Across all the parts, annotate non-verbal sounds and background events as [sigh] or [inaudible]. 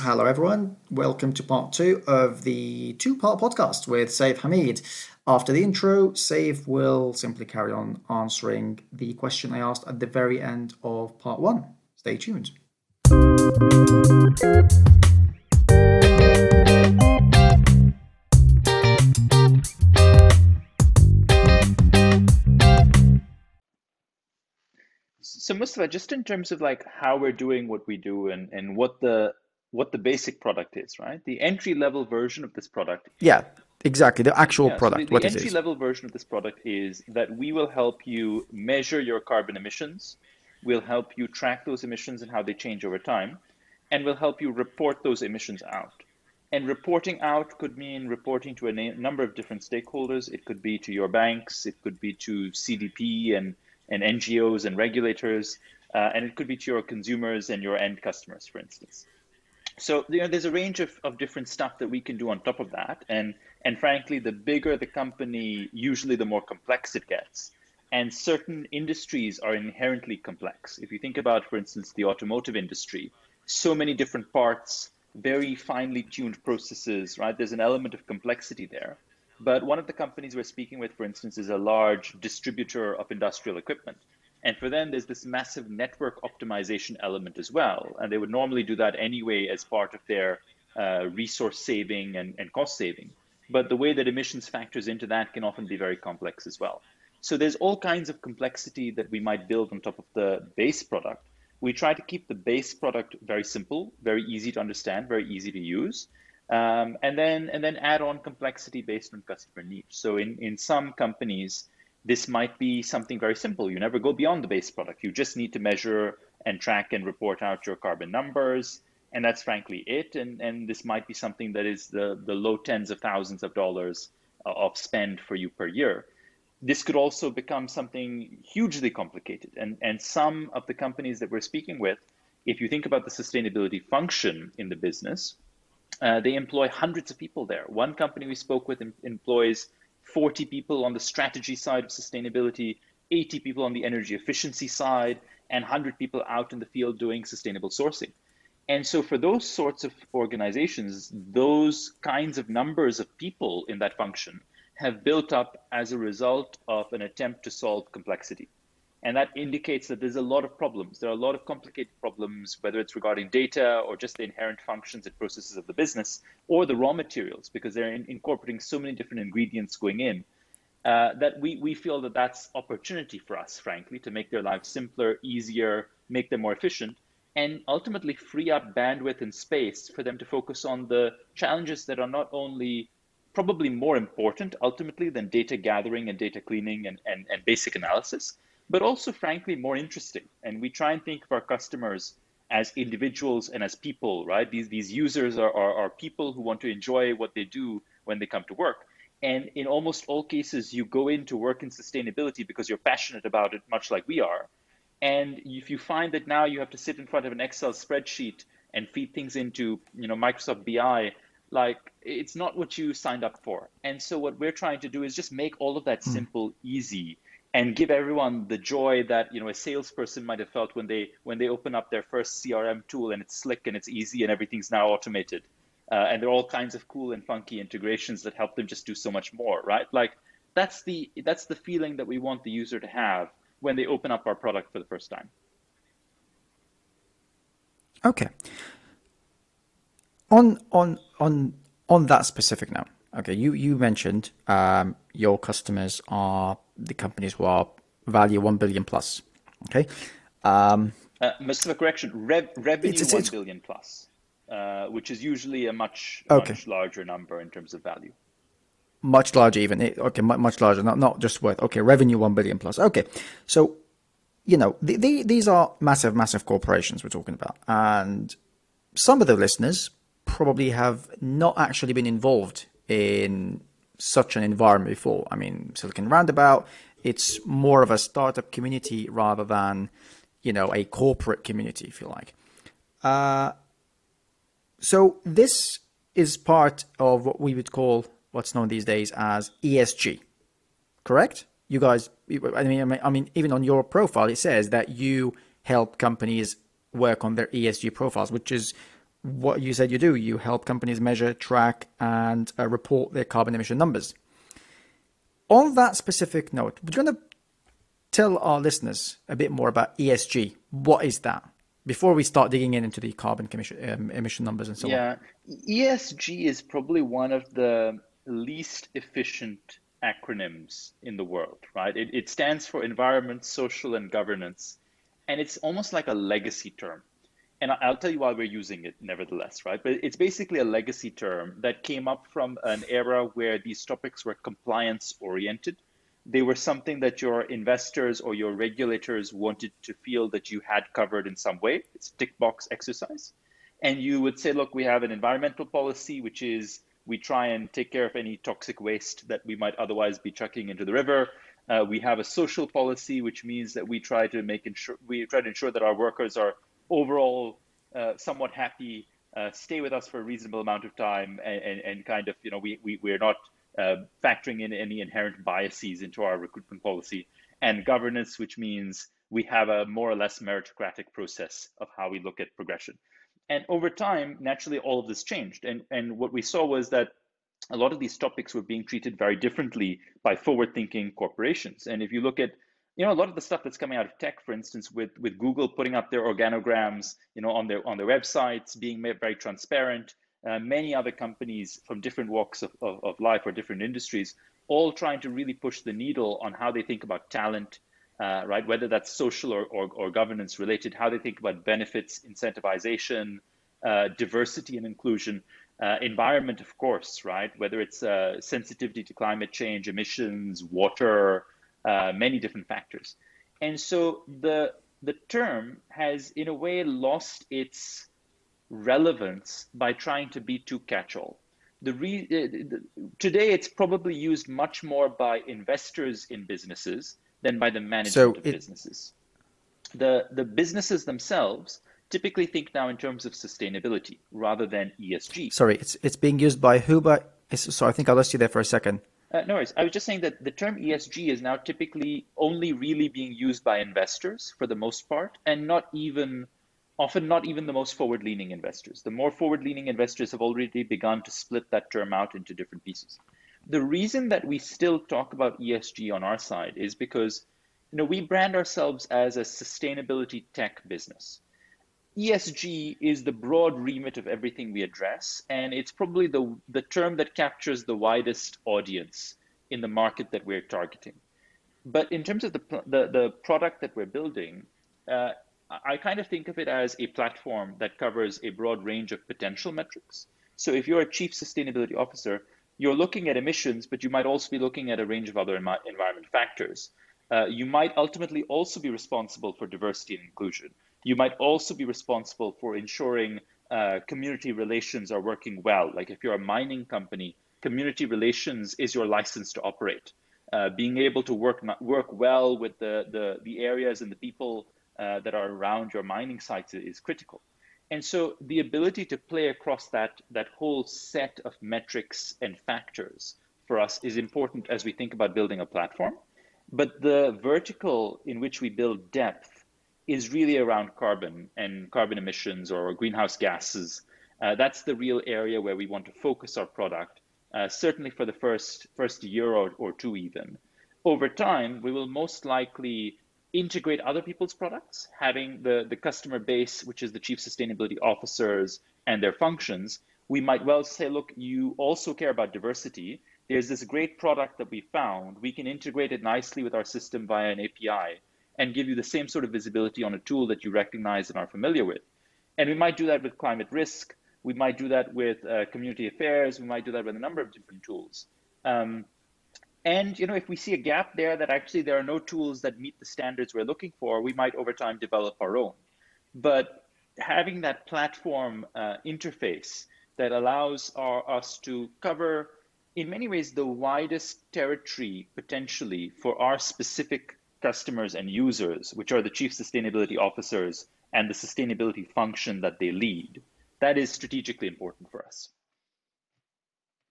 Hello, everyone. Welcome to part two of the two part podcast with Saif Hameed. After the intro, Saif will simply carry on answering the question I asked at the very end of part one. Stay tuned. So Mustafa, just in terms of like how we're doing what we do and, and what the what the basic product is, right? The entry level version of this product. Yeah, exactly. The actual yeah, product. So the, what the entry level version of this product is that we will help you measure your carbon emissions. We'll help you track those emissions and how they change over time, and we'll help you report those emissions out. And reporting out could mean reporting to a number of different stakeholders. It could be to your banks, it could be to CDP and, and NGOs and regulators, uh, and it could be to your consumers and your end customers, for instance so you know there's a range of, of different stuff that we can do on top of that. And and frankly the bigger the company usually the more complex it gets. And certain industries are inherently complex. If you think about for instance the automotive industry so many different parts very finely tuned processes right? There's an element of complexity there. But one of the companies we're speaking with for instance is a large distributor of industrial equipment and for them, there's this massive network optimization element as well. And they would normally do that anyway as part of their uh, resource saving and, and cost saving. But the way that emissions factors into that can often be very complex as well. So there's all kinds of complexity that we might build on top of the base product. We try to keep the base product very simple, very easy to understand, very easy to use. Um, and then and then add on complexity based on customer needs. So in, in some companies, this might be something very simple. You never go beyond the base product. You just need to measure and track and report out your carbon numbers. And that's frankly it. And, and this might be something that is the, the low tens of thousands of dollars uh, of spend for you per year. This could also become something hugely complicated. And, and some of the companies that we're speaking with, if you think about the sustainability function in the business, uh, they employ hundreds of people there. One company we spoke with em- employs 40 people on the strategy side of sustainability, 80 people on the energy efficiency side, and 100 people out in the field doing sustainable sourcing. And so, for those sorts of organizations, those kinds of numbers of people in that function have built up as a result of an attempt to solve complexity. And that indicates that there's a lot of problems. There are a lot of complicated problems, whether it's regarding data or just the inherent functions and processes of the business or the raw materials, because they're in, incorporating so many different ingredients going in. Uh, that we, we feel that that's opportunity for us, frankly, to make their lives simpler, easier, make them more efficient, and ultimately free up bandwidth and space for them to focus on the challenges that are not only probably more important ultimately than data gathering and data cleaning and, and, and basic analysis, but also, frankly, more interesting. And we try and think of our customers as individuals and as people, right? These, these users are, are, are people who want to enjoy what they do when they come to work. And in almost all cases, you go into work in sustainability because you're passionate about it, much like we are. And if you find that now you have to sit in front of an Excel spreadsheet and feed things into, you know, Microsoft BI, like it's not what you signed up for. And so what we're trying to do is just make all of that mm. simple, easy, and give everyone the joy that you know a salesperson might have felt when they when they open up their first CRM tool and it's slick and it's easy and everything's now automated. Uh, and there are all kinds of cool and funky integrations that help them just do so much more, right? Like that's the that's the feeling that we want the user to have when they open up our product for the first time. Okay. On on on on that specific note, okay, you you mentioned um, your customers are the companies who are value 1 billion plus. Okay. Um, uh, Mr. Correction, rev, revenue it's, it's, one it's, billion plus, uh, which is usually a much, okay. much larger number in terms of value. Much larger, even. Okay, much larger, not, not just worth. Okay, revenue 1 billion plus. Okay. So, you know, the, the, these are massive, massive corporations we're talking about. And some of the listeners probably have not actually been involved in such an environment before. I mean, Silicon Roundabout, it's more of a startup community rather than, you know, a corporate community, if you like. Uh, so this is part of what we would call what's known these days as ESG, correct? You guys, I mean, I mean, even on your profile, it says that you help companies work on their ESG profiles, which is what you said you do. You help companies measure, track, and uh, report their carbon emission numbers. On that specific note, you want to tell our listeners a bit more about ESG? What is that? Before we start digging in into the carbon um, emission numbers and so yeah. on. Yeah, ESG is probably one of the least efficient acronyms in the world, right? It, it stands for environment, social, and governance. And it's almost like a legacy term. And I'll tell you why we're using it nevertheless, right? But it's basically a legacy term that came up from an era where these topics were compliance oriented. They were something that your investors or your regulators wanted to feel that you had covered in some way. It's a tick box exercise. And you would say, look, we have an environmental policy, which is we try and take care of any toxic waste that we might otherwise be chucking into the river. Uh, we have a social policy, which means that we try to make ensure we try to ensure that our workers are overall uh, somewhat happy, uh, stay with us for a reasonable amount of time, and, and, and kind of you know we, we we're not uh, factoring in any inherent biases into our recruitment policy, and governance, which means we have a more or less meritocratic process of how we look at progression. And over time, naturally, all of this changed. And, and what we saw was that a lot of these topics were being treated very differently by forward thinking corporations. And if you look at you know a lot of the stuff that's coming out of tech for instance with with google putting up their organograms you know on their on their websites being very transparent uh, many other companies from different walks of, of, of, life or different industries all trying to really push the needle on how they think about talent uh, right? Whether that's social or, or, or, governance related, how they think about benefits, incentivization, uh, diversity and inclusion, uh, environment, of course, right? Whether it's uh, sensitivity to climate change, emissions, water, uh, many different factors. And so the the term has, in a way, lost its relevance by trying to be too catch-all. The re- uh, today, it's probably used much more by investors in businesses than by the management so of it, businesses. The, the businesses themselves typically think now in terms of sustainability rather than ESG. Sorry, it's, it's being used by who? By, so I think I lost you there for a second. Uh, no worries. I was just saying that the term ESG is now typically only really being used by investors for the most part, and not even, often not even the most forward leaning investors. The more forward leaning investors have already begun to split that term out into different pieces the reason that we still talk about ESG on our side is because you know we brand ourselves as a sustainability tech business. ESG is the broad remit of everything we address, and it's probably the, the term that captures the widest audience in the market that we're targeting. But in terms of the, the, the product that we're building, uh, I kind of think of it as a platform that covers a broad range of potential metrics. So if you're a chief sustainability officer, you're looking at emissions, but you might also be looking at a range of other environment factors. Uh, you might ultimately also be responsible for diversity and inclusion. You might also be responsible for ensuring uh, community relations are working well. Like if you're a mining company, community relations is your license to operate. Uh, being able to work work well with the, the, the areas and the people uh, that are around your mining sites is critical. And so the ability to play across that, that whole set of metrics and factors for us is important as we think about building a platform. But the vertical in which we build depth is really around carbon and carbon emissions or greenhouse gases. Uh, that's the real area where we want to focus our product, uh, certainly for the first, first year or, or two even. Over time, we will most likely integrate other people's products, having the, the customer base, which is the chief sustainability officers and their functions, we might well say, look, you also care about diversity. There's this great product that we found. We can integrate it nicely with our system via an API and give you the same sort of visibility on a tool that you recognize and are familiar with. And we might do that with climate risk. We might do that with uh, community affairs. We might do that with a number of different tools. Um, and you know, if we see a gap there that actually there are no tools that meet the standards we're looking for, we might over time develop our own. But having that platform uh, interface that allows our, us to cover, in many ways, the widest territory potentially for our specific customers and users, which are the chief sustainability officers and the sustainability function that they lead, that is strategically important for us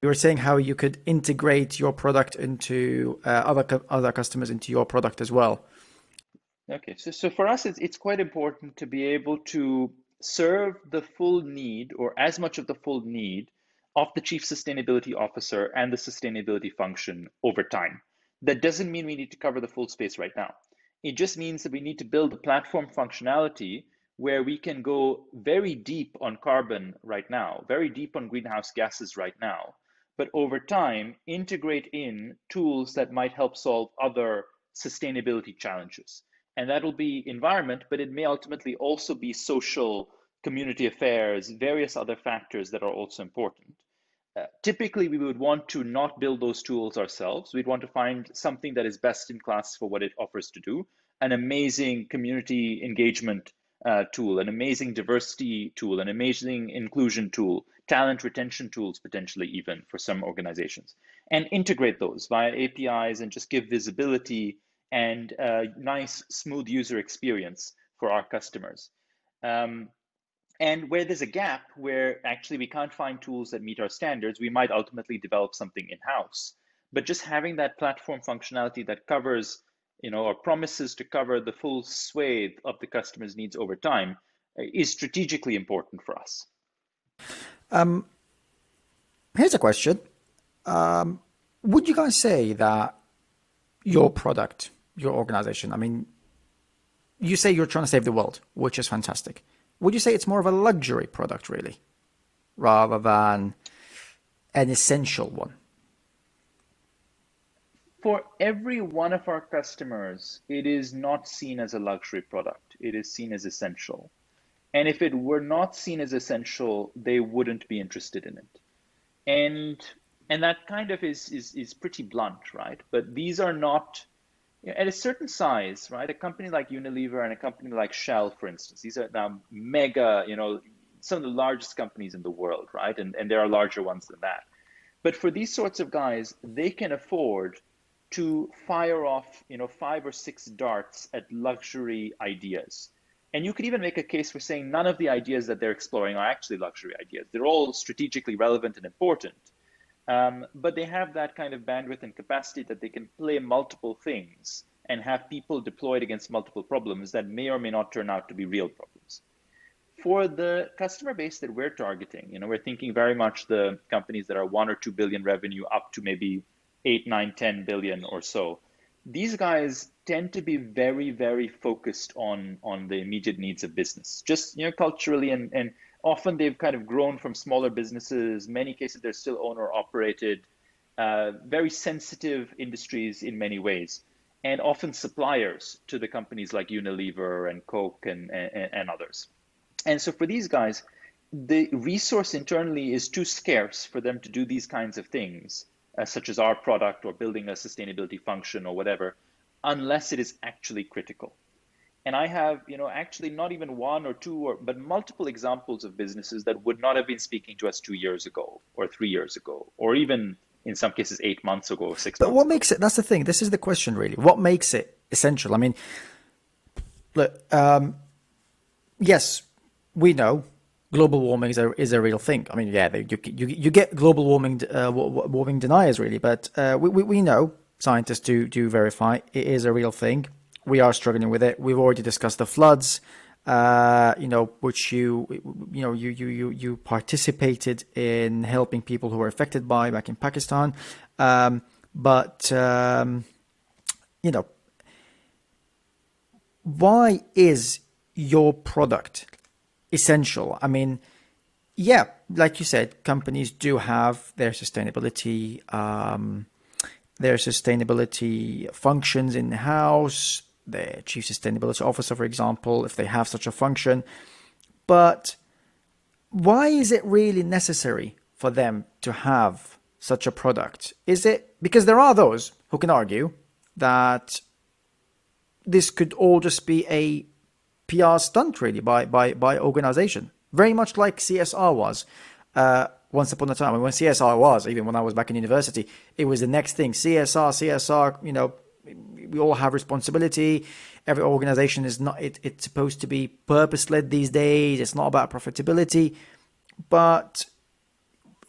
you were saying how you could integrate your product into uh, other other customers into your product as well. Okay, so so for us, it's it's quite important to be able to serve the full need or as much of the full need of the chief sustainability officer and the sustainability function over time. That doesn't mean we need to cover the full space right now. It just means that we need to build a platform functionality where we can go very deep on carbon right now, very deep on greenhouse gases right now, but over time integrate in tools that might help solve other sustainability challenges. And that'll be environment, but it may ultimately also be social, community affairs, various other factors that are also important. Typically, we would want to not build those tools ourselves. We'd want to find something that is best in class for what it offers to do, an amazing community engagement uh, tool, an amazing diversity tool, an amazing inclusion tool, talent retention tools, potentially even for some organizations, and integrate those via APIs and just give visibility and a nice, smooth user experience for our customers. Um, and where there's a gap where actually we can't find tools that meet our standards, we might ultimately develop something in house. But just having that platform functionality that covers you know, or promises to cover the full swathe of the customer's needs over time uh, is strategically important for us. Um, here's a question. Um, would you guys say that your product, your organization, I mean, you say you're trying to save the world, which is fantastic. Would you say it's more of a luxury product, really, rather than an essential one? for every one of our customers, it is not seen as a luxury product. It is seen as essential. And if it were not seen as essential, they wouldn't be interested in it. And and that kind of is is, is pretty blunt, right? But these are not at a certain size, right? A company like Unilever and a company like Shell, for instance, these are now mega, you know, some of the largest companies in the world, right? And and there are larger ones than that. But for these sorts of guys, they can afford to fire off, you know, five or six darts at luxury ideas. And you could even make a case for saying none of the ideas that they're exploring are actually luxury ideas. They're all strategically relevant and important. Um, but they have that kind of bandwidth and capacity that they can play multiple things and have people deployed against multiple problems that may or may not turn out to be real problems. For the customer base that we're targeting, you know, we're thinking very much the companies that are one or two billion revenue up to maybe eight, nine, 10 billion or so. These guys tend to be very, very focused on on the immediate needs of business, just you know, culturally and, and often they've kind of grown from smaller businesses. Many cases they're still owner operated, uh, very sensitive industries in many ways, and often suppliers to the companies like Unilever and Coke and, and, and others. And so for these guys, the resource internally is too scarce for them to do these kinds of things uh, such as our product or building a sustainability function or whatever, unless it is actually critical. And I have, you know, actually not even one or two, or, but multiple examples of businesses that would not have been speaking to us two years ago, or three years ago, or even in some cases eight months ago, or six. But what ago. makes it? That's the thing. This is the question, really. What makes it essential? I mean, look. Um, yes, we know global warming is a, is a real thing. I mean, yeah, you, you, you get global warming uh, warming deniers really, but uh, we, we know scientists do do verify it is a real thing. We are struggling with it. We've already discussed the floods, uh, you know, which you you know you you you you participated in helping people who were affected by back in Pakistan, um, but um, you know, why is your product essential. I mean, yeah, like you said, companies do have their sustainability, um, their sustainability functions in house. The chief sustainability officer, for example, if they have such a function, but why is it really necessary for them to have such a product? Is it because there are those who can argue that this could all just be a PR stunt really by by by organization, very much like CSR was. Uh, once upon a time, and when CSR was, even when I was back in university, it was the next thing. CSR, CSR, you know, we all have responsibility. Every organization is not, it, it's supposed to be purpose led these days. It's not about profitability. But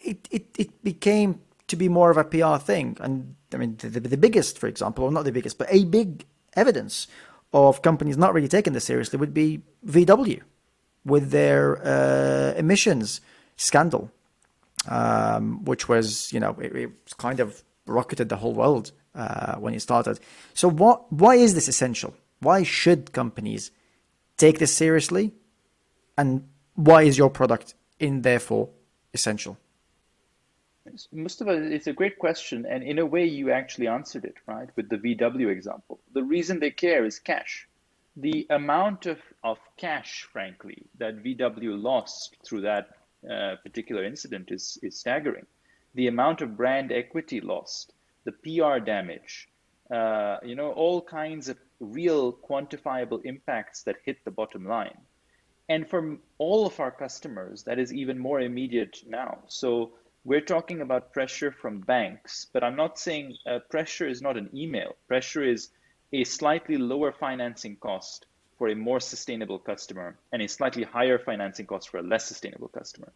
it, it, it became to be more of a PR thing. And I mean, the, the biggest, for example, or not the biggest, but a big evidence of companies not really taking this seriously would be VW. with their uh, emissions scandal, um, which was, you know, it, it, kind of rocketed the whole world uh, when it started. So, what? Why is this essential? Why should companies take this seriously? And why is your product in therefore essential? Mustafa, it's a great question. And in a way, you actually answered it, right? With the VW example. The reason they care is cash. The amount of, of cash, frankly, that VW lost through that uh, particular incident is, is staggering. The amount of brand equity lost, the PR damage, uh, you know, all kinds of real quantifiable impacts that hit the bottom line. And for all of our customers, that is even more immediate now. So we're talking about pressure from banks, but I'm not saying uh, pressure is not an email. Pressure is a slightly lower financing cost for a more sustainable customer and a slightly higher financing cost for a less sustainable customer.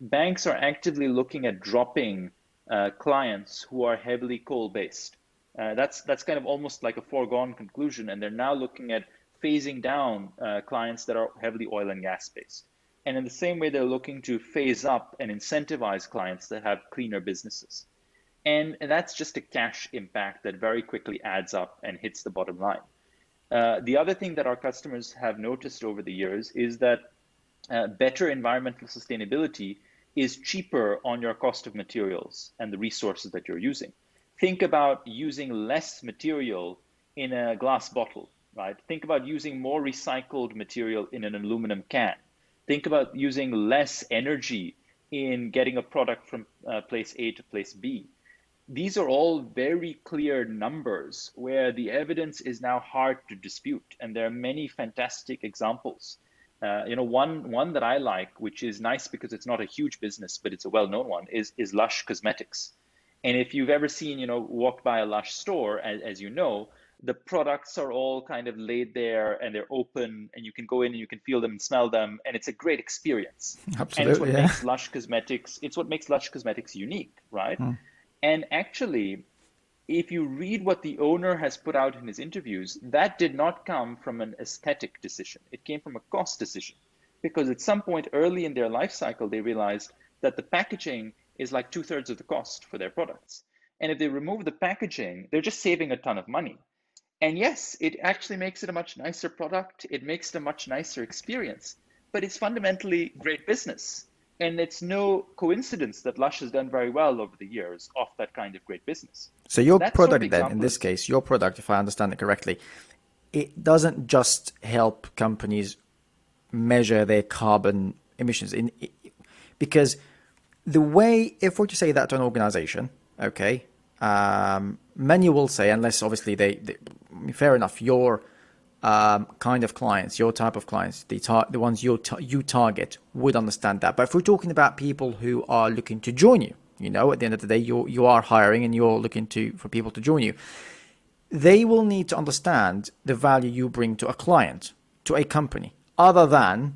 Banks are actively looking at dropping uh, clients who are heavily coal based. Uh, that's that's kind of almost like a foregone conclusion, and they're now looking at phasing down uh, clients that are heavily oil and gas based. And in the same way, they're looking to phase up and incentivize clients that have cleaner businesses. And, that's just a cash impact that very quickly adds up and hits the bottom line. Uh, the other thing that our customers have noticed over the years is that uh, better environmental sustainability is cheaper on your cost of materials and the resources that you're using. Think about using less material in a glass bottle, right? Think about using more recycled material in an aluminum can think about using less energy in getting a product from uh, place A to place B. These are all very clear numbers where the evidence is now hard to dispute, and there are many fantastic examples. Uh, you know, one one that I like, which is nice because it's not a huge business, but it's a well-known one, is is Lush Cosmetics. And if you've ever seen, you know, walked by a Lush store, as, as you know, the products are all kind of laid there and they're open and you can go in and you can feel them and smell them and it's a great experience Absolutely, and it's what yeah. makes lush cosmetics it's what makes lush cosmetics unique right hmm. and actually if you read what the owner has put out in his interviews that did not come from an aesthetic decision. It came from a cost decision. Because at some point early in their life cycle they realized that the packaging is like two-thirds of the cost for their products. And if they remove the packaging they're just saving a ton of money. And yes, it actually makes it a much nicer product. It makes it a much nicer experience, but it's fundamentally great business. And it's no coincidence that Lush has done very well over the years off that kind of great business. So your product then, in this case, your product, if I understand it correctly, it doesn't just help companies measure their carbon emissions in because the way if we're to say that to an organization, okay, um, many will say, unless obviously they, they fair enough, your um, kind of clients, your type of clients, the tar- the ones you ta- you target would understand that. But if we're talking about people who are looking to join you, you know, at the end of the day, you you are hiring and you're looking to for people to join you. They will need to understand the value you bring to a client, to a company, other than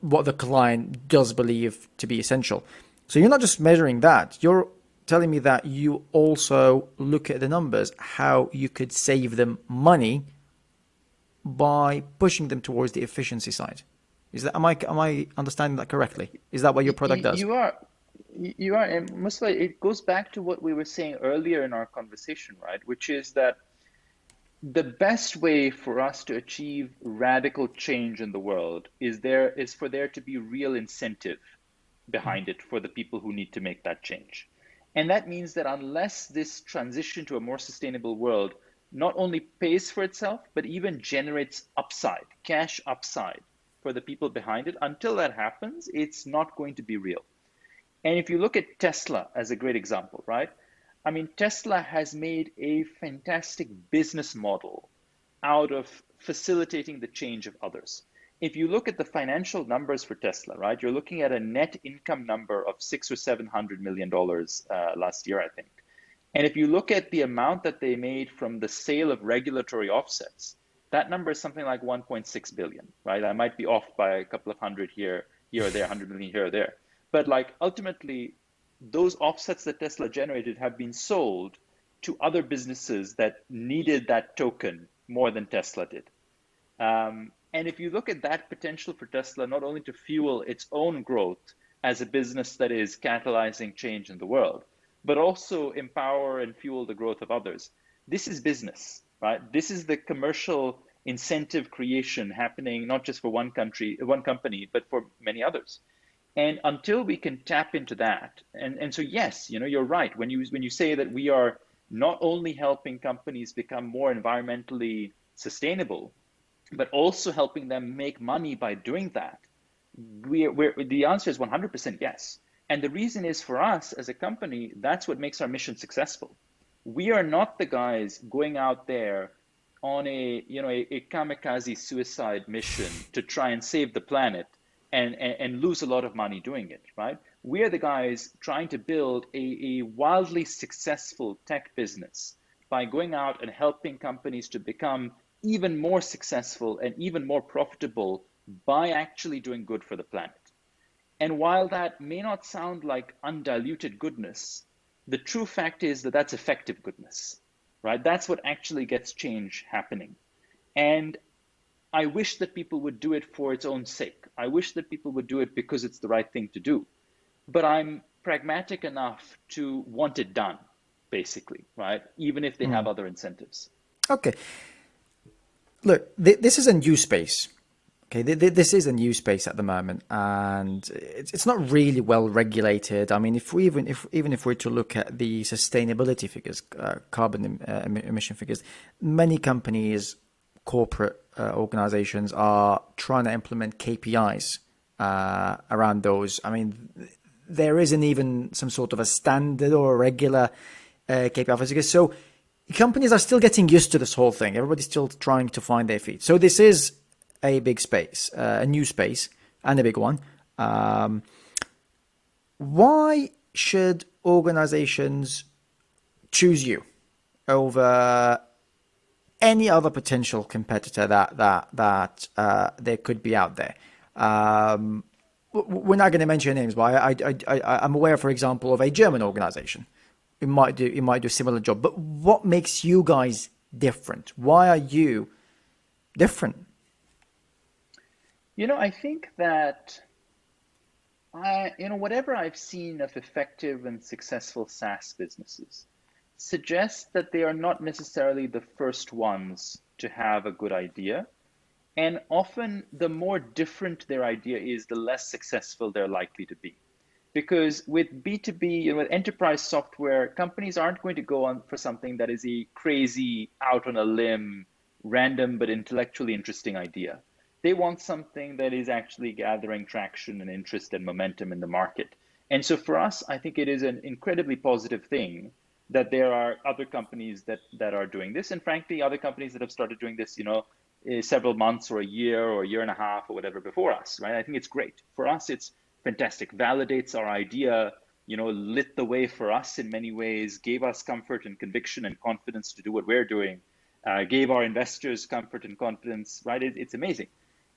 what the client does believe to be essential. So you're not just measuring that; you're telling me that you also look at the numbers, how you could save them money by pushing them towards the efficiency side. Is that am I am I understanding that correctly? Is that what your product does? You are, you are, and mostly it goes back to what we were saying earlier in our conversation, right? Which is that the best way for us to achieve radical change in the world is there is for there to be real incentive behind it for the people who need to make that change. And that means that unless this transition to a more sustainable world not only pays for itself, but even generates upside, cash upside for the people behind it, until that happens, it's not going to be real. And if you look at Tesla as a great example, right? I mean, Tesla has made a fantastic business model out of facilitating the change of others if you look at the financial numbers for Tesla, right, you're looking at a net income number of six or seven hundred million dollars uh, last year, I think. And if you look at the amount that they made from the sale of regulatory offsets, that number is something like 1.6 billion, right? I might be off by a couple of hundred here, here or there, 100 million here or there. But like ultimately, those offsets that Tesla generated have been sold to other businesses that needed that token more than Tesla did. Um, And if you look at that potential for Tesla, not only to fuel its own growth as a business that is catalyzing change in the world, but also empower and fuel the growth of others, this is business, right? This is the commercial incentive creation happening not just for one country, one company, but for many others. And until we can tap into that, and, and so yes, you know, you're right when you when you say that we are not only helping companies become more environmentally sustainable, but also helping them make money by doing that. We, we're, the answer is 100% yes. And the reason is for us as a company, that's what makes our mission successful. We are not the guys going out there on a you know a, a kamikaze suicide mission to try and save the planet and, and, and lose a lot of money doing it, right? We are the guys trying to build a, a wildly successful tech business by going out and helping companies to become even more successful and even more profitable by actually doing good for the planet. And while that may not sound like undiluted goodness, the true fact is that that's effective goodness, right? That's what actually gets change happening. And I wish that people would do it for its own sake. I wish that people would do it because it's the right thing to do. But I'm pragmatic enough to want it done, basically, right? Even if they mm. have other incentives. Okay. Look, th- this is a new space. Okay, th- th- this is a new space at the moment, and it's, not really well regulated. I mean, if we even if even if we're to look at the sustainability figures, uh, carbon uh, emission figures, many companies, corporate uh, organizations are trying to implement KPIs uh, around those. I mean, there isn't even some sort of a standard or a regular uh, KPI figures. So companies are still getting used to this whole thing. Everybody's still trying to find their feet. So this is a big space, uh, a new space, and a big one. Um, why should organizations choose you over any other potential competitor that that that uh, there could be out there? Um, we're not going to mention names, but I, I, I, I'm aware, for example, of a German organization. It might do it might do a similar job. But what makes you guys different? Why are you different? You know, I think that I, you know, whatever I've seen of effective and successful SaaS businesses suggests that they are not necessarily the first ones to have a good idea. And often, the more different their idea is, the less successful they're likely to be. Because with B2B, you know, with enterprise software, companies aren't going to go on for something that is a crazy, out on a limb, random but intellectually interesting idea they want something that is actually gathering traction and interest and momentum in the market. And so for us, I think it is an incredibly positive thing that there are other companies that, that are doing this. And frankly, other companies that have started doing this, you know, eh, several months or a year or a year and a half or whatever before us, right? I think it's great. For us, it's fantastic. Validates our idea, you know, lit the way for us in many ways, gave us comfort and conviction and confidence to do what we're doing, uh, gave our investors comfort and confidence, right? It, it's amazing.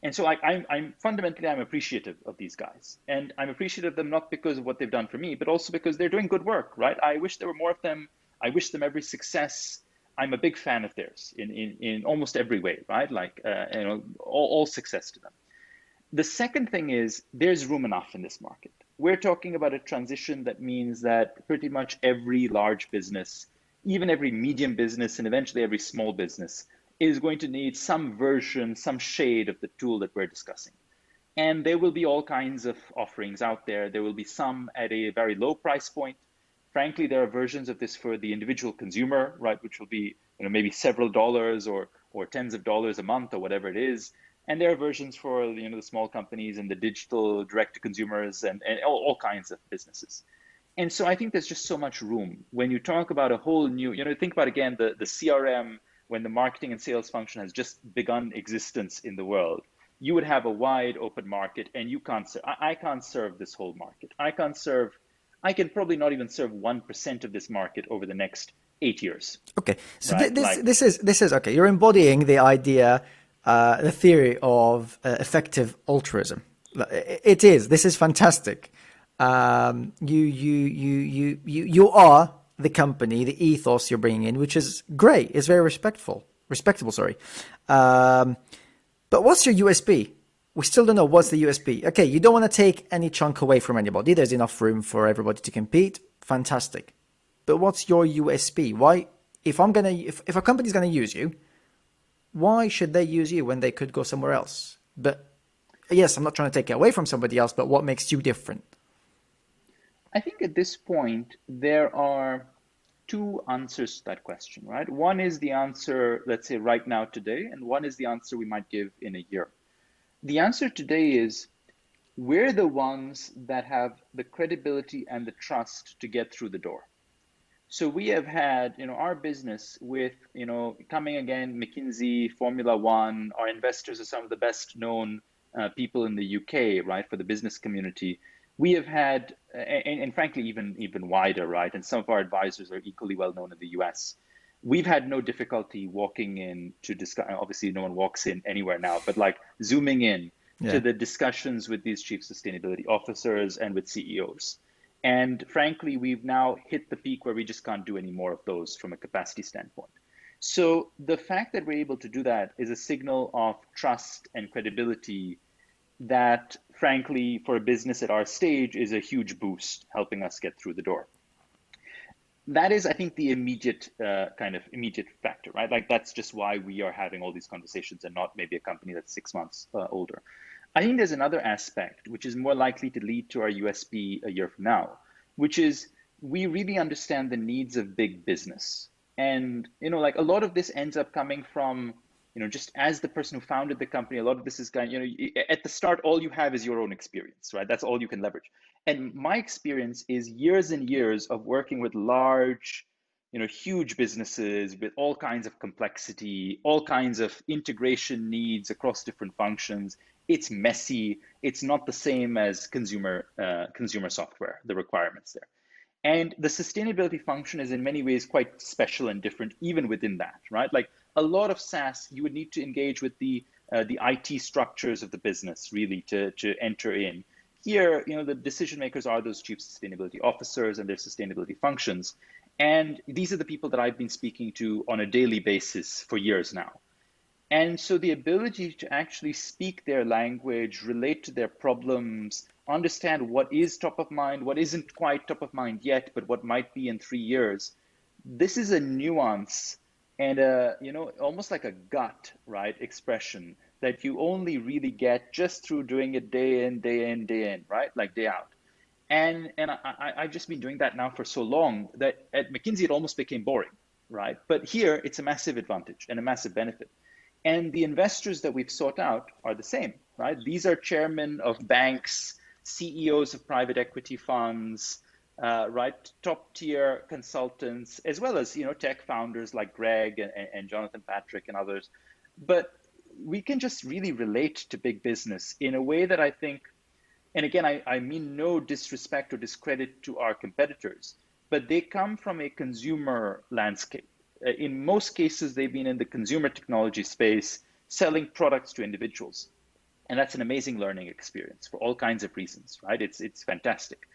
And so I, I'm, I'm fundamentally I'm appreciative of these guys, and I'm appreciative of them not because of what they've done for me, but also because they're doing good work, right? I wish there were more of them. I wish them every success. I'm a big fan of theirs in in, in almost every way, right? Like uh, you know, all, all success to them. The second thing is there's room enough in this market. We're talking about a transition that means that pretty much every large business, even every medium business, and eventually every small business is going to need some version, some shade of the tool that we're discussing. And there will be all kinds of offerings out there. There will be some at a very low price point. Frankly, there are versions of this for the individual consumer, right, which will be you know, maybe several dollars or, or tens of dollars a month or whatever it is. And there are versions for you know, the small companies and the digital direct to consumers and, and all, all kinds of businesses. And so I think there's just so much room when you talk about a whole new, you know, think about again the, the CRM when the marketing and sales function has just begun existence in the world, you would have a wide open market and you can't serve, I, I can't serve this whole market. I can't serve, I can probably not even serve 1% of this market over the next eight years. Okay. So right? th- this, like, this is, this is, okay. You're embodying the idea, uh, the theory of uh, effective altruism. It is, this is fantastic. Um, you, you, you, you, you, you are the company, the ethos you're bringing in, which is great. It's very respectful, respectable. Sorry. Um, But what's your USP? We still don't know what's the USP. Okay, you don't want to take any chunk away from anybody. There's enough room for everybody to compete. Fantastic. But what's your USP? Why, if I'm gonna, if, if a company's gonna use you, why should they use you when they could go somewhere else? But yes, I'm not trying to take it away from somebody else, but what makes you different? I think at this point, there are two answers to that question, right? One is the answer, let's say right now today, and one is the answer we might give in a year. The answer today is we're the ones that have the credibility and the trust to get through the door. So we have had, you know, our business with, you know, coming again, McKinsey, Formula One, our investors are some of the best known uh, people in the UK, right, for the business community we have had, and, and, frankly, even even wider, right? And some of our advisors are equally well known in the U.S. We've had no difficulty walking in to discuss. Obviously, no one walks in anywhere now, but like zooming in yeah. to the discussions with these chief sustainability officers and with CEOs. And frankly, we've now hit the peak where we just can't do any more of those from a capacity standpoint. So the fact that we're able to do that is a signal of trust and credibility that frankly, for a business at our stage, is a huge boost, helping us get through the door. That is, I think, the immediate uh, kind of immediate factor, right? Like that's just why we are having all these conversations and not maybe a company that's six months uh, older. I think there's another aspect which is more likely to lead to our USP a year from now, which is we really understand the needs of big business. And you know, like a lot of this ends up coming from you know, just as the person who founded the company, a lot of this is kind of, you know, at the start, all you have is your own experience, right? That's all you can leverage. And my experience is years and years of working with large, you know, huge businesses with all kinds of complexity, all kinds of integration needs across different functions. It's messy. It's not the same as consumer uh, consumer software. The requirements there. And the sustainability function is in many ways quite special and different, even within that, right? Like a lot of SaaS, you would need to engage with the uh, the IT structures of the business really to, to enter in. Here, you know, the decision makers are those chief sustainability officers and their sustainability functions. And these are the people that I've been speaking to on a daily basis for years now. And so the ability to actually speak their language, relate to their problems, understand what is top of mind, what isn't quite top of mind yet, but what might be in three years. This is a nuance and a, you know, almost like a gut, right, expression that you only really get just through doing it day in, day in, day in, right, like day out. And and I, I've just been doing that now for so long that at McKinsey it almost became boring, right? But here it's a massive advantage and a massive benefit. And the investors that we've sought out are the same, right? These are chairmen of banks, CEOs of private equity funds, uh, right, top tier consultants, as well as you know tech founders like Greg and, and Jonathan Patrick and others. But we can just really relate to big business in a way that I think, and again, I, I mean no disrespect or discredit to our competitors, but they come from a consumer landscape. Uh, in most cases, they've been in the consumer technology space, selling products to individuals. And that's an amazing learning experience for all kinds of reasons, right? It's, it's fantastic.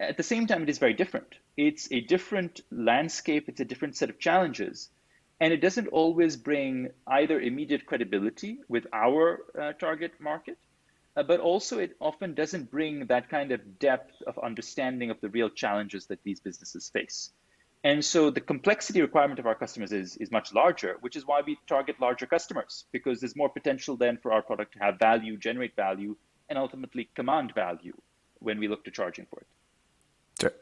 At the same time, it is very different. It's a different landscape, it's a different set of challenges. And it doesn't always bring either immediate credibility with our uh, target market, uh, but also it often doesn't bring that kind of depth of understanding of the real challenges that these businesses face. And so the complexity requirement of our customers is, is much larger, which is why we target larger customers, because there's more potential then for our product to have value, generate value, and ultimately command value when we look to charging for it.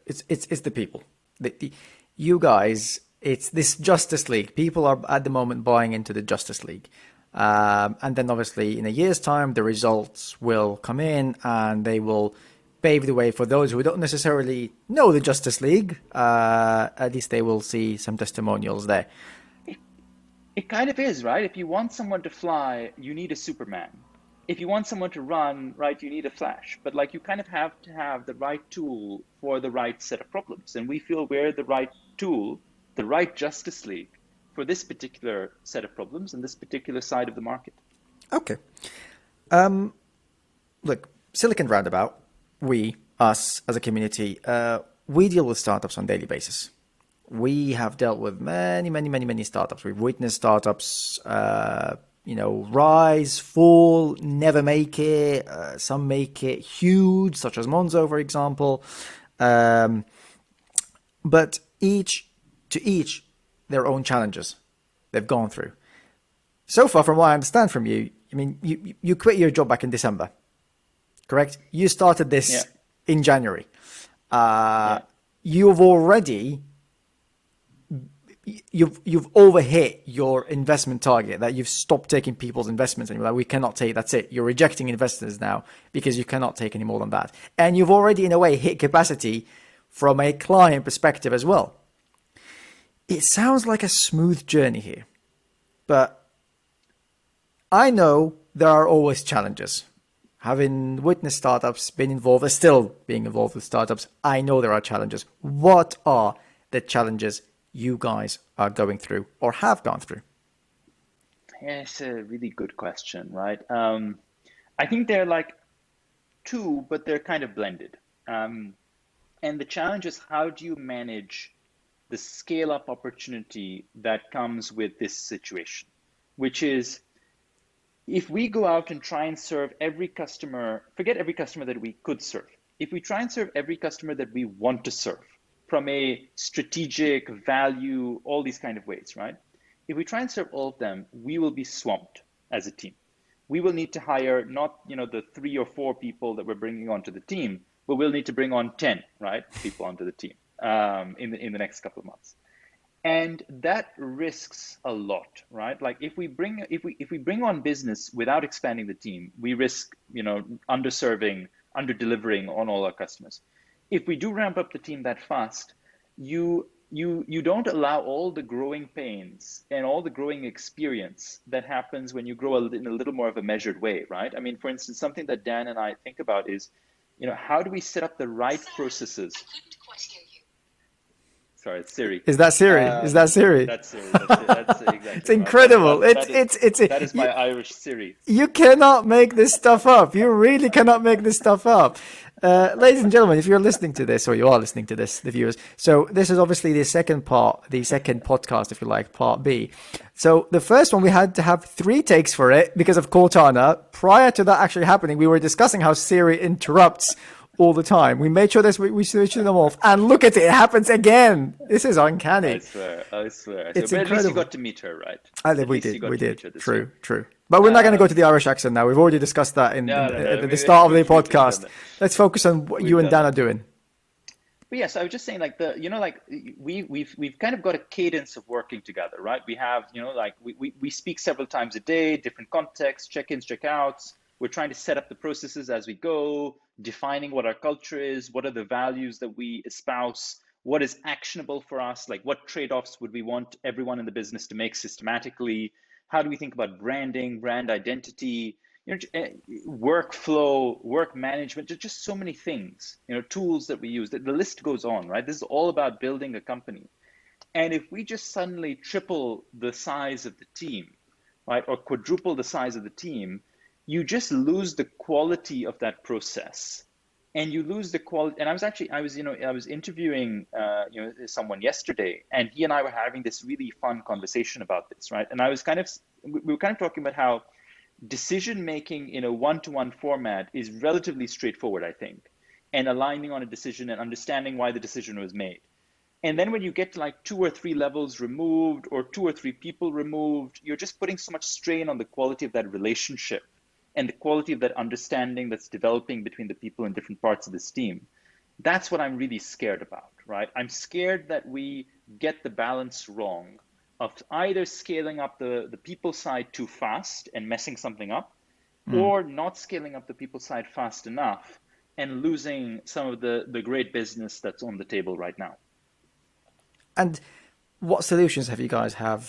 It's, it's, it's the people. The, the, you guys, it's this Justice League. People are at the moment buying into the Justice League. Um, and then obviously in a year's time, the results will come in and they will pave the way for those who don't necessarily know the Justice League. Uh, at least they will see some testimonials there. It, it kind of is, right? If you want someone to fly, you need a Superman. If you want someone to run, right, you need a Flash. But like you kind of have to have the right tool for the right set of problems. And we feel we're the right tool, the right Justice League for this particular set of problems and this particular side of the market. Okay. Um, look, Silicon Roundabout we, us as a community, uh, we deal with startups on a daily basis. We have dealt with many, many, many, many startups. We've witnessed startups, uh, you know, rise, fall, never make it. Uh, some make it huge, such as Monzo, for example. Um, but each to each their own challenges they've gone through. So far, from what I understand from you, I mean, you you quit your job back in December, correct? You started this yeah. in January. Uh, yeah. You've already you've you've overhit your investment target that you've stopped taking people's investments and you're like we cannot take that's it. You're rejecting investors now because you cannot take any more than that. And you've already in a way hit capacity from a client perspective as well. It sounds like a smooth journey here but i know there are always challenges. Having witnessed startups been involved still being involved with startups i know there are challenges. What are the challenges you guys are going through or have gone through? Yeah, it's a really good question, right? Um, I think they're like two, but they're kind of blended. Um, and the challenge is how do you manage the scale up opportunity that comes with this situation, which is if we go out and try and serve every customer, forget every customer that we could serve. If we try and serve every customer that we want to serve, from a strategic value, all these kind of ways, right? If we try and serve all of them, we will be swamped as a team. We will need to hire not you know the three or four people that we're bringing onto the team, but we'll need to bring on ten right people onto the team um, in the in the next couple of months, and that risks a lot, right? Like if we bring if we if we bring on business without expanding the team, we risk you know underserving, under delivering on all our customers if we do ramp up the team that fast, you you you don't allow all the growing pains and all the growing experience that happens when you grow a, in a little more of a measured way, right? I mean, for instance, something that Dan and I think about is, you know, how do we set up the right processes? Sorry, it's Siri. Is that Siri? Um, is that Siri? That's Siri. That's, that's exactly it's incredible. That, it's, that it's, it's, it's, that is my you, Irish Siri. You cannot make this stuff up. You really cannot make this stuff up. Uh, ladies and gentlemen, if you're listening to this, or you are listening to this, the viewers, so this is obviously the second part, the second podcast, if you like, part B. So the first one, we had to have three takes for it because of Cortana. Prior to that actually happening, we were discussing how Siri interrupts all the time. We made sure this we, we switched them off, and look at it, it happens again. This is uncanny. I swear, I swear. It's so, incredible. At least you got to meet her, right? I think we did, we did. True, true. But we're not going to go to the Irish accent now. We've already discussed that in, no, in, no, no, at the start of the podcast. Let's focus on what we've you and Dan are doing. But yes, I was just saying, like the, you know, like we we've we've kind of got a cadence of working together, right? We have, you know, like we we, we speak several times a day, different contexts, check-ins, check-outs. We're trying to set up the processes as we go, defining what our culture is, what are the values that we espouse, what is actionable for us, like what trade-offs would we want everyone in the business to make systematically how do we think about branding, brand identity, you know, eh, workflow, work management, just, so many things, you know, tools that we use. The, the list goes on, right? This is all about building a company. And if we just suddenly triple the size of the team, right, or quadruple the size of the team, you just lose the quality of that process and you lose the quality and i was actually i was you know i was interviewing uh, you know someone yesterday and he and i were having this really fun conversation about this right? And i was kind of we were kind of talking about how decision making in a one-to-one format is relatively straightforward i think and aligning on a decision and understanding why the decision was made. And then when you get to like two or three levels removed or two or three people removed you're just putting so much strain on the quality of that relationship and the quality of that understanding that's developing between the people in different parts of this team. That's what I'm really scared about, right? I'm scared that we get the balance wrong of either scaling up the, the people side too fast and messing something up, mm. or not scaling up the people side fast enough and losing some of the, the great business that's on the table right now. And what solutions have you guys have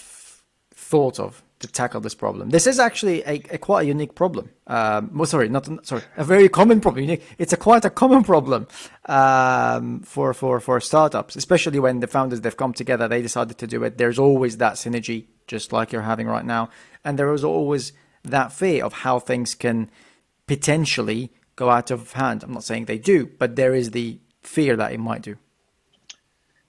thought of to tackle this problem. This is actually a, a quite a unique problem. Um, well, sorry, not sorry, a very common problem. It's a quite a common problem um, for for for startups, especially when the founders they've come together, they decided to do it. There's always that synergy, just like you're having right now, and there is always that fear of how things can potentially go out of hand. I'm not saying they do, but there is the fear that it might do.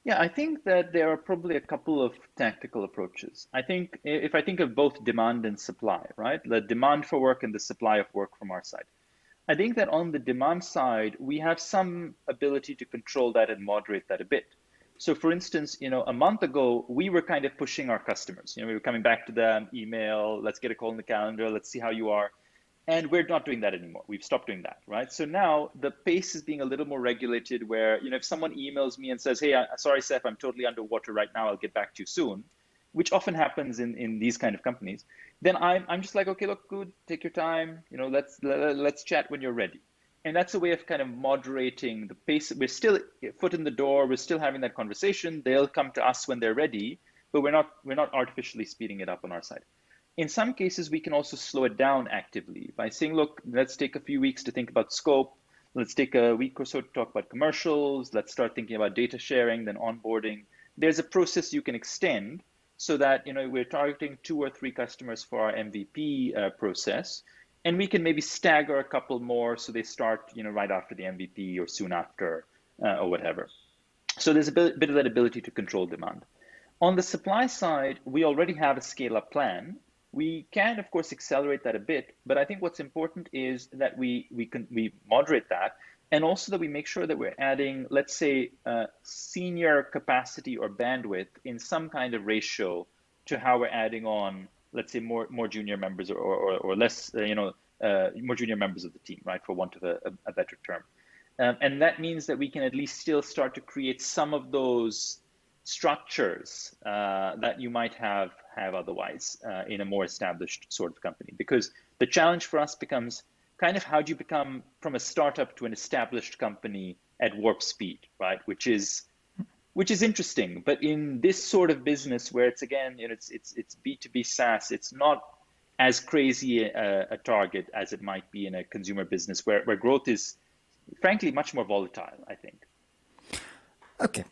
Yeah, I think that there are probably a couple of tactical approaches. I think if I think of both demand and supply, right? The demand for work and the supply of work from our side. I think that on the demand side, we have some ability to control that and moderate that a bit. So for instance, you know, a month ago, we were kind of pushing our customers. You know, we were coming back to them, email, let's get a call in the calendar, let's see how you are. And we're not doing that anymore. We've stopped doing that, right? So now the pace is being a little more regulated where, you know, if someone emails me and says, hey, I, sorry, Seth, I'm totally underwater right now, I'll get back to you soon, which often happens in, in these kind of companies, then I'm, I'm just like, okay, look, good, take your time, you know, let's, let, let's chat when you're ready. And that's a way of kind of moderating the pace. We're still foot in the door, we're still having that conversation. They'll come to us when they're ready, but we're not, we're not artificially speeding it up on our side. In some cases, we can also slow it down actively by saying, look, let's take a few weeks to think about scope. Let's take a week or so to talk about commercials. Let's start thinking about data sharing, then onboarding. There's a process you can extend so that you know we're targeting two or three customers for our MVP uh, process, and we can maybe stagger a couple more so they start you know right after the MVP or soon after uh, or whatever. So there's a bit, of that ability to control demand. On the supply side, we already have a scale up plan we can, of course, accelerate that a bit, but I think what's important is that we we can we moderate that, and also that we make sure that we're adding, let's say, uh, senior capacity or bandwidth in some kind of ratio to how we're adding on, let's say, more more junior members or or, or less, uh, you know, uh, more junior members of the team, right, for want of a, a better term. Um, and that means that we can at least still start to create some of those structures uh, that you might have have otherwise uh, in a more established sort of company. Because the challenge for us becomes kind of how do you become from a startup to an established company at warp speed, right? Which is which is interesting. But in this sort of business where it's again, you know, it's it's it's B2B SaaS, it's not as crazy a, a target as it might be in a consumer business where, where growth is frankly much more volatile, I think. Okay.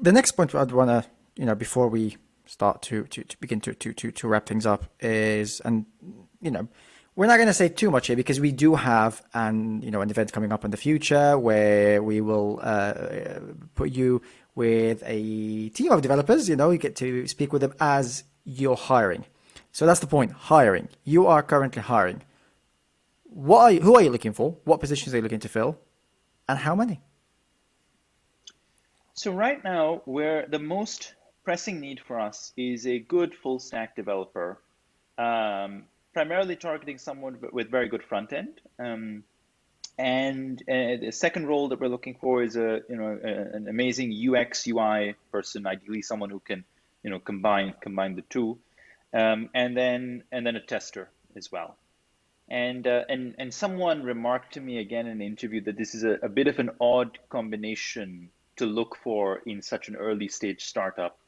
The next point I'd want to, you know, before we start to, to, to begin to, to, to, to wrap things up is, and, you know, we're not going to say too much here because we do have an you know an event coming up in the future where we will uh, put you with a team of developers. You know, you get to speak with them as you're hiring. So that's the point. Hiring. You are currently hiring. What are you, who are you looking for? What positions are you looking to fill, and how many? So right now, where the most pressing need for us is a good full stack developer, um, primarily targeting someone with very good front end. Um, and uh, the second role that we're looking for is a you know a, an amazing UX UI person, ideally someone who can you know combine combine the two, um, and then and then a tester as well. And uh, and and someone remarked to me again in an interview that this is a, a bit of an odd combination to look for in such an early stage startup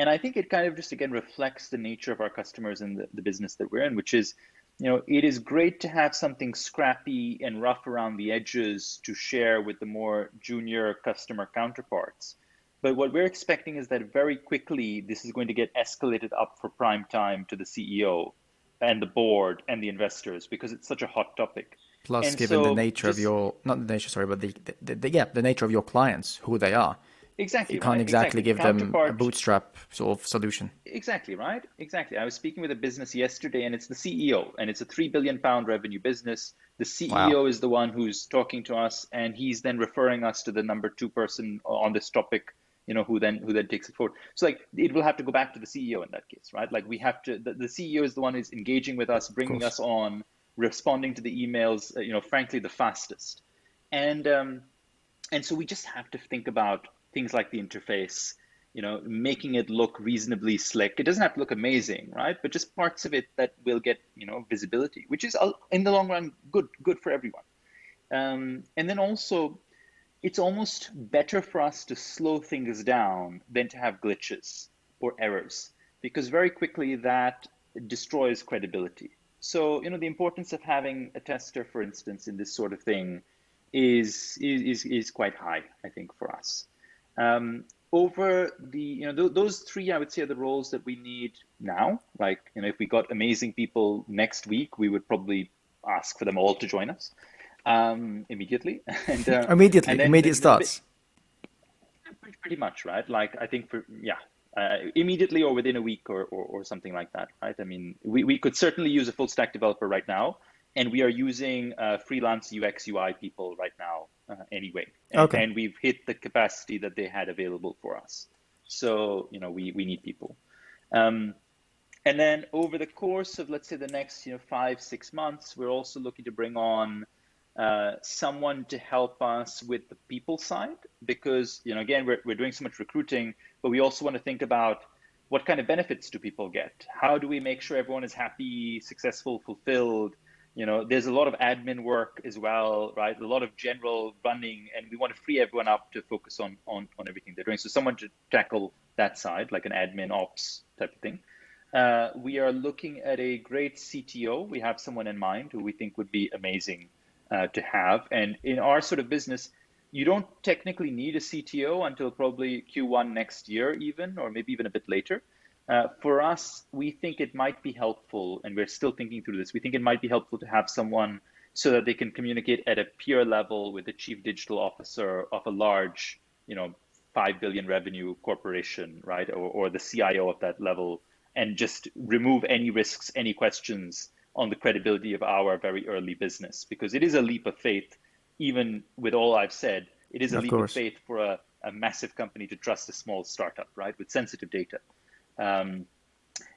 and I think it kind of just again reflects the nature of our customers and the, the business that we're in, which is, you know, it is great to have something scrappy and rough around the edges to share with the more junior customer counterparts. But what we're expecting is that very quickly this is going to get escalated up for prime time to the CEO and the board and the investors because it's such a hot topic. Plus, and given so the nature of your not the nature, sorry, but the, the, the, yeah the nature of your clients, who they are, Exactly. You can't right? exactly, give them a bootstrap sort of solution. Exactly, right? Exactly. I was speaking with a business yesterday and it's the CEO and it's a 3 billion pound revenue business. The CEO wow. is the one who's talking to us and he's then referring us to the number 2 person on this topic, you know, who then who then takes it forward. So like it will have to go back to the CEO in that case, right? Like we have to the, the CEO is the one who's engaging with us, bringing us on, responding to the emails, uh, you know, frankly the fastest. And um and so we just have to think about things like the interface, you know, making it look reasonably slick. It doesn't have to look amazing, right? But just parts of it that will get, you know, visibility, which is uh, in the long run good, good for everyone. Um, and then also, it's almost better for us to slow things down than to have glitches or errors, because very quickly that destroys credibility. So, you know, the importance of having a tester, for instance, in this sort of thing is is is quite high, I think, for us. Um, over the, you know, th- those three, I would say, are the roles that we need now. Like, you know, if we got amazing people next week, we would probably ask for them all to join us um, immediately. [laughs] and uh, immediately, and immediate the, starts. Pretty much, right? Like I think for yeah, uh, immediately or within a week or, or, or something like that, right? I mean, we, we could certainly use a full stack developer right now, and we are using uh, freelance UX UI people right now uh, anyway. And, okay. and we've hit the capacity that they had available for us. So you know, we we need people. Um, and then over the course of let's say the next you know five six months, we're also looking to bring on uh, someone to help us with the people side because you know again we're, we're doing so much recruiting but we also want to think about what kind of benefits do people get? How do we make sure everyone is happy successful fulfilled? You know there's a lot of admin work as well right? A lot of general running and we want to free everyone up to focus on on, on everything they're doing. So someone to tackle that side like an admin ops type of thing. Uh, we are looking at a great cto we have someone in mind who we think would be amazing uh, to have. And in our sort of business, you don't technically need a CTO until probably Q1 next year, even, or maybe even a bit later. Uh, for us, we think it might be helpful, and we're still thinking through this. We think it might be helpful to have someone so that they can communicate at a peer level with the chief digital officer of a large, you know, five billion revenue corporation, right, or, or the CIO of that level, and just remove any risks, any questions on the credibility of our very early business because it is a leap of faith, even with all I've said, it is a of leap course. of faith for a, a, massive company to trust a small startup, right, with sensitive data. Um,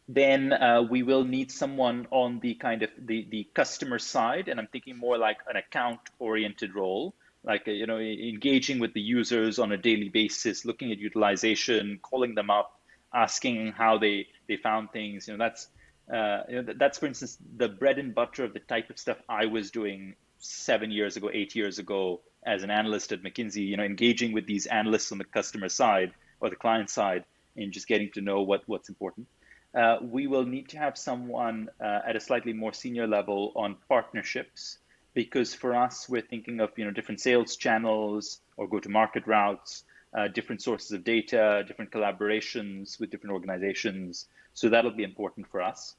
then uh, we will need someone on the kind of the, the customer side, and I'm thinking more like an account oriented role, like you know engaging with the users on a daily basis, looking at utilization, calling them up, asking how they they found things. You know that's uh, you know, that's for instance the bread and butter of the type of stuff I was doing seven years ago, eight years ago as an analyst at McKinsey. You know, engaging with these analysts on the customer side or the client side, and just getting to know what what's important. Uh, we will need to have someone uh, at a slightly more senior level on partnerships because for us we're thinking of you know different sales channels or go to market routes uh, different sources of data different collaborations with different organizations so that'll be important for us.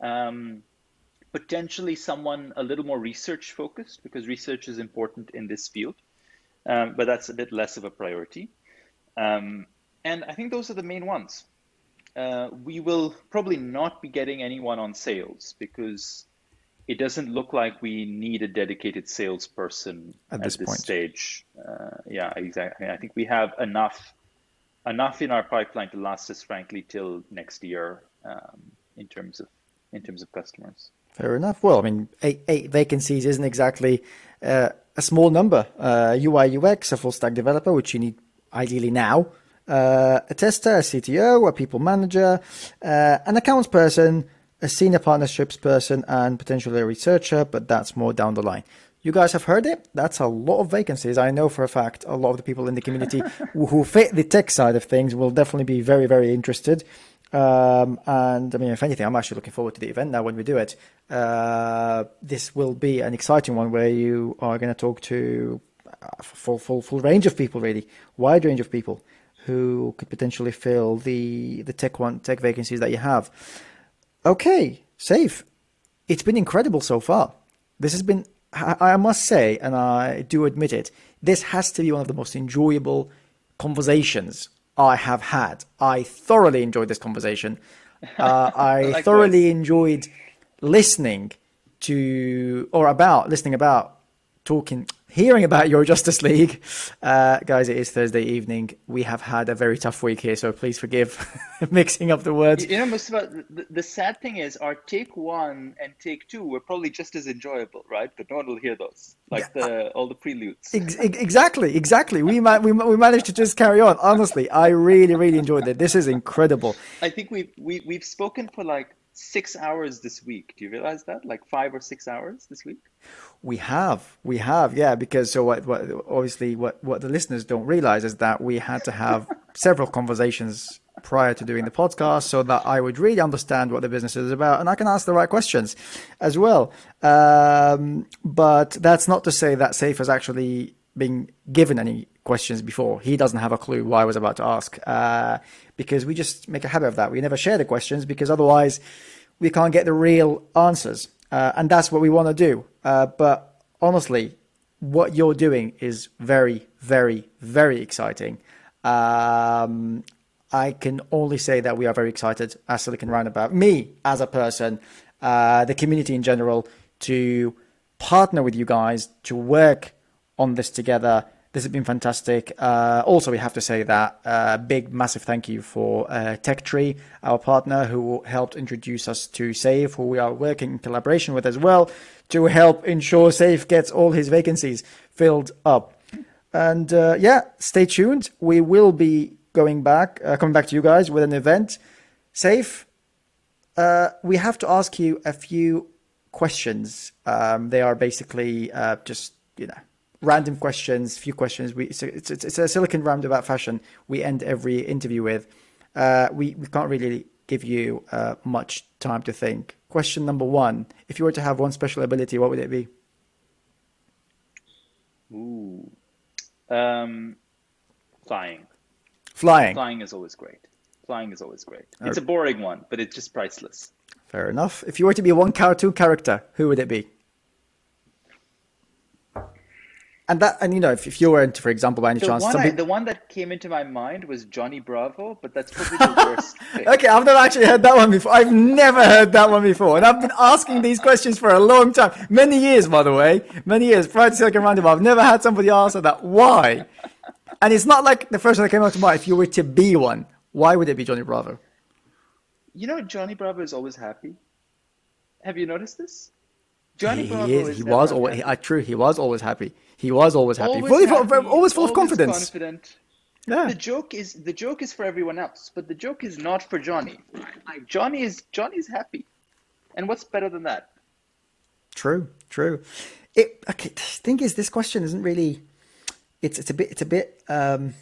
Um, potentially someone a little more research focused because research is important in this field, um, but that's a bit less of a priority. Um, and I think those are the main ones. Uh, we will probably not be getting anyone on sales because it doesn't look like we need a dedicated salesperson at this, at this point. stage. Uh, yeah, exactly. I think we have enough enough in our pipeline to last us, frankly, till next year um, in terms of in terms of customers. Fair enough. Well, I mean, eight, eight vacancies isn't exactly uh, a small number. Uh, UI UX, a full stack developer, which you need ideally now. Uh, a tester, a CTO, a people manager, uh, an accounts person, a senior partnerships person, and potentially a researcher, but that's more down the line. You guys have heard it. That's a lot of vacancies. I know for a fact a lot of the people in the community [laughs] who fit the tech side of things will definitely be very, very interested. Um, and I mean, if anything, I'm actually looking forward to the event now when we do it. Uh, this will be an exciting one where you are going to talk to a full, full, full range of people, really, wide range of people who could potentially fill the the tech one tech vacancies that you have. Okay, Saif. It's been incredible so far. This has been, I must say, and I do admit it, this has to be one of the most enjoyable conversations I have had. I thoroughly enjoyed this conversation. [laughs] Uh, I thoroughly enjoyed listening to or about listening about talking hearing about your Justice League. Uh, guys, it is Thursday evening. We have had a very tough week here, so please forgive [laughs] mixing up the words. You know, Mustafa, the, the sad thing is our take one and take two were probably just as enjoyable, right? But no one will hear those, like yeah, the all the preludes. Ex- exactly, exactly. We, ma- we we managed to just carry on. Honestly, I really, really enjoyed it. This is incredible. I think we've we, we've spoken for like six hours this week. Do you realize that? Like five or six hours this week? We have, we have, yeah. Because so what, what obviously what what the listeners don't realize is that we had to have [laughs] several conversations prior to doing the podcast so that I would really understand what the business is about and I can ask the right questions as well. Um, but that's not to say that Saif has actually been given any questions before. He doesn't have a clue why I was about to ask uh, because we just make a habit of that. We never share the questions because otherwise we can't get the real answers. Uh, and that's what we want to do. Uh, but honestly, what you're doing is very, very, very exciting. Um, I can only say that we are very excited as Silicon Roundabout, me as a person, uh, the community in general, to partner with you guys to work on this together. This has been fantastic. Uh, also, we have to say that uh, big, massive thank you for uh, TechTree, our partner, who helped introduce us to Saif, who we are working in collaboration with as well, to help ensure Saif gets all his vacancies filled up. And uh, yeah, stay tuned. We will be going back, uh, coming back to you guys with an event. Saif, uh, we have to ask you a few questions. Um, they are basically just, you know, random questions, few questions. We, it's, it's, it's a Silicon Roundabout fashion we end every interview with. Uh, we, we can't really give you uh, much time to think. Question number one If you were to have one special ability, what would it be? Ooh. Um, flying. Flying. Flying is always great. Flying is always great. It's a boring one, but it's just priceless. Fair enough. If you were to be one cartoon character, who would it be? And that, and you know, if, if you were into, for example, by any The chance, one, some I, the one that came into my mind was Johnny Bravo, but that's probably the [laughs] worst. Okay, I've never actually heard that one before. I've never heard that one before. And I've been asking these questions for a long time. Many years, by the way. Many years. Prior to Silicon Roundabout, I've never had somebody answer that. Why? And it's not like the first one that came out to mind. If you were to be one, why would it be Johnny Bravo? You know, Johnny Bravo is always happy. Have you noticed this? Johnny He, Bravo is, he was always, uh, true, he was always happy. He was always happy. Always Fully, full- happy, always full of confidence. confident. Yeah. The joke is the joke is for everyone else, but the joke is not for Johnny. Johnny is Johnny's happy, and what's better than that? True, true. It okay. The thing is, this question isn't really. It's it's a bit it's a bit um,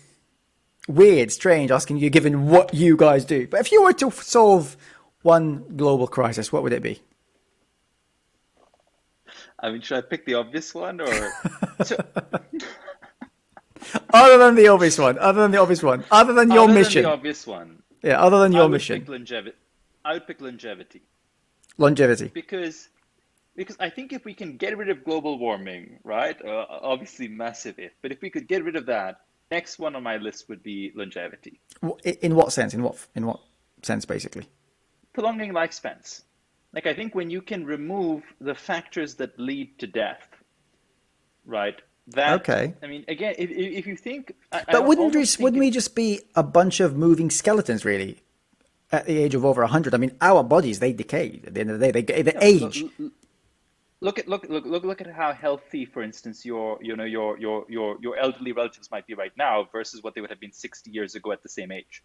weird, strange asking you given what you guys do. But if you were to solve one global crisis, what would it be? I mean, should I pick the obvious one or? So, [laughs] Other than the obvious one, other than the obvious one, other than your other than mission, the obvious one, yeah, other than I your would mission, pick longevity. I would pick longevity longevity. because because I think if we can get rid of global warming, right? Uh, obviously, massive if, but if we could get rid of that, next one on my list would be longevity, In what sense? In what in what sense, basically? prolonging lifespans. Like I think when you can remove the factors that lead to death, right? That Okay. I mean, again, if if you think, I, I But wouldn't we, wouldn't we just be a bunch of moving skeletons, really? At the age of over 100, I mean, our bodies, they decay. At the end of the day, they, they Yeah, age. Look, look at look look look look at how healthy, for instance, your you know your your your your elderly relatives might be right now versus what they would have been 60 years ago at the same age,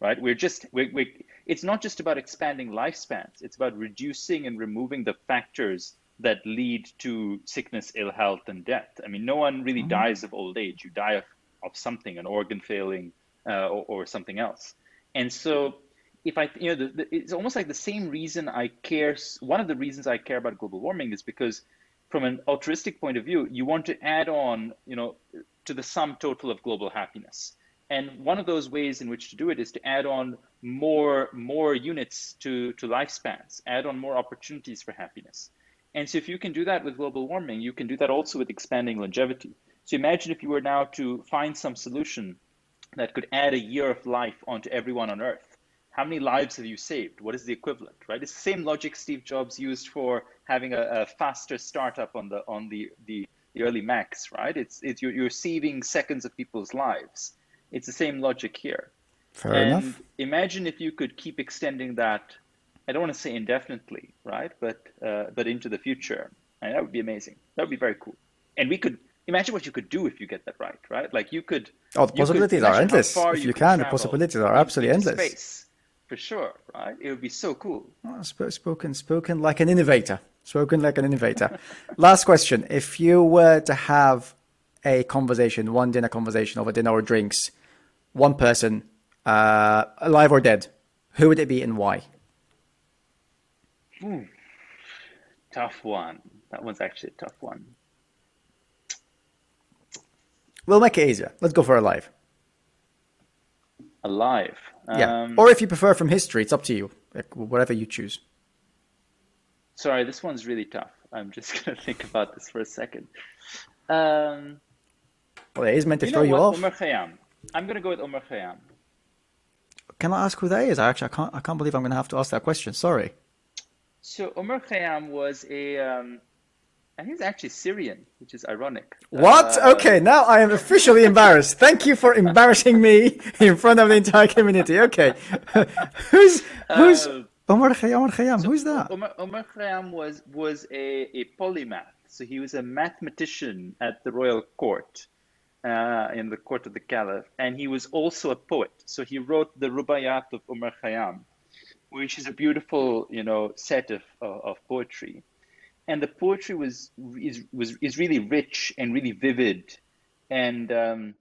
right? We're just we we it's not just about expanding lifespans. It's about reducing and removing the factors that lead to sickness, ill health, and death. I mean, no one really dies of old age. You die of, of something, an organ failing, uh, or, or something else. And so, if I, you know, the, the, it's almost like the same reason I care. One of the reasons I care about global warming is because, from an altruistic point of view, you want to add on, you know, to the sum total of global happiness. And one of those ways in which to do it is to add on more more units to to lifespans, add on more opportunities for happiness. And so if you can do that with global warming, you can do that also with expanding longevity. So imagine if you were now to find some solution that could add a year of life onto everyone on Earth. How many lives have you saved? What is the equivalent, right? It's the same logic Steve Jobs used for having a, a faster startup on the on the, the, the early Macs, right? It's it's you're, you're saving seconds of people's lives. It's the same logic here. Fair and enough. imagine if you could keep extending that. I don't want to say indefinitely, right? But uh, but into the future, and that would be amazing. That would be very cool. And we could imagine what you could do if you get that right, right? Like you could. Oh, the possibilities are endless. If you could can, the possibilities are absolutely endless. Space, for sure, right? It would be so cool. Oh, spoken, spoken like an innovator. Spoken like an innovator. [laughs] Last question: If you were to have a conversation, one dinner conversation over dinner or drinks, one person, uh, alive or dead, who would it be and why? Tough one. That one's actually a tough one. We'll make it easier. Let's go for alive. Alive. Yeah. Um, or if you prefer from history, it's up to you. Like, whatever you choose. Sorry, this one's really tough. I'm [laughs] just gonna think about this for a second. Um, Well, it is meant to you throw know you off. Omar Khayyam. I'm going to go with Omar Khayyam. Can I ask who that is? I actually I can't I can't believe I'm going to have to ask that question. Sorry. So Omar Khayyam was a, um, and he's actually Syrian, which is ironic. What? Uh, okay, now I am officially embarrassed. Thank you for embarrassing me in front of the entire community. Okay, [laughs] who's who's Uh, Omar Khayyam? Omar Khayyam. Who's that? Omar, Omar Khayyam was was a, a polymath. So he was a mathematician at the royal court, uh, in the court of the caliph, and he was also a poet. So he wrote the Rubaiyat of Omar Khayyam, which is a beautiful, you know, set of, of, of poetry. And the poetry was is was is really rich and really vivid, and um,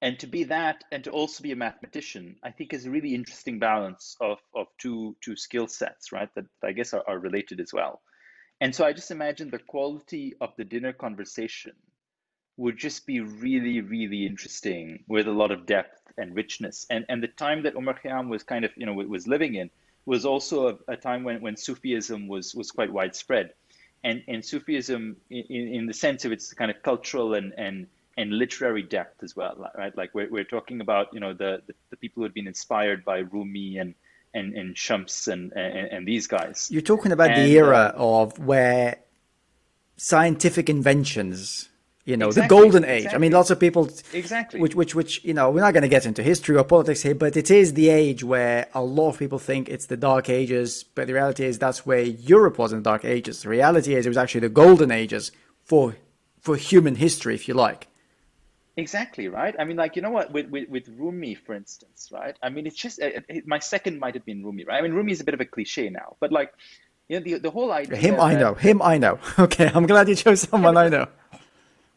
and to be that and to also be a mathematician, I think is a really interesting balance of of two two skill sets, right? That I guess are, are related as well. And so I just imagine the quality of the dinner conversation would just be really, really interesting with a lot of depth and richness. And and the time that Omar Khayyam was kind of, you know, was living in was also a, a time when, when Sufism was was quite widespread. And and Sufism in, in the sense of its kind of cultural and and and literary depth as well, right? Like we're, we're talking about, you know, the, the, the people who had been inspired by Rumi and and, and Shams and, and, and these guys. You're talking about And, the era uh, of where scientific inventions, you know, Exactly, the golden age. I mean, lots of people, Exactly. which, which, which, you know, we're not going to get into history or politics here, but it is the age where a lot of people think it's the dark ages. But the reality is that's where Europe was in the dark ages. The reality is it was actually the golden ages for, for human history, if you like. Exactly, right? I mean, like, you know what, with, with, with Rumi, for instance, right? I mean, it's just, uh, it, my second might have been Rumi, right? I mean, Rumi is a bit of a cliche now, but like, you know, the, the whole idea Him, I that- know. Him, I know. [laughs] Okay, I'm glad you chose someone I know.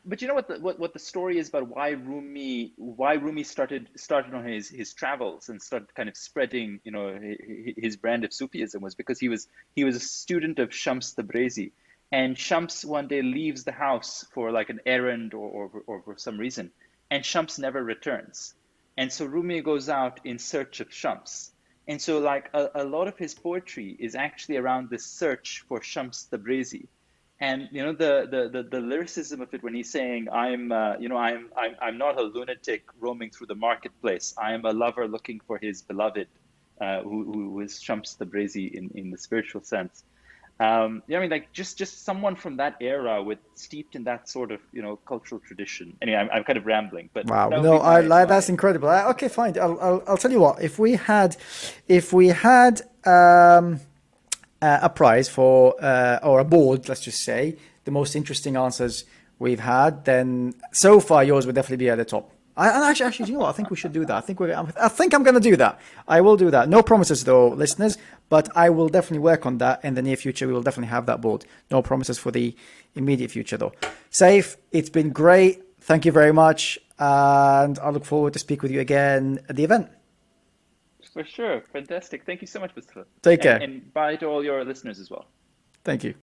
But you know what the what, what the story is about why Rumi why Rumi started started on his his travels and started kind of spreading you know hi- hi- his brand of Sufism was because he was he was a student of Shams Tabrizi and Shams one day leaves the house for like an errand or or, or for some reason and Shams never returns. And so Rumi goes out in search of Shams. And so like a, a lot of his poetry is actually around this search for Shams Tabrizi and you know the, the the the lyricism of it when he's saying i'm uh, you know i'm i'm i'm not a lunatic roaming through the marketplace i am a lover looking for his beloved uh, who who was Shams Tabrizi in in the spiritual sense um yeah i mean like just just someone from that era with steeped in that sort of you know cultural tradition anyway i'm, I'm kind of rambling but Wow, no, I like that's incredible. Uh, Okay, fine. I'll, I'll I'll tell you what. If we had, if we had um, uh, a prize for uh, or a board, let's just say the most interesting answers we've had, then so far yours would definitely be at the top. I, and actually, actually, you know what? I think we should do that. I think we're. I think I'm going to do that. I will do that. No promises though, listeners, but I will definitely work on that in the near future. We will definitely have that board. No promises for the immediate future though. Saif. It's been great. Thank you very much, and I look forward to speak with you again at the event. For sure fantastic thank you so much Mustafa Take And- care. and bye to all your listeners as well Thank you.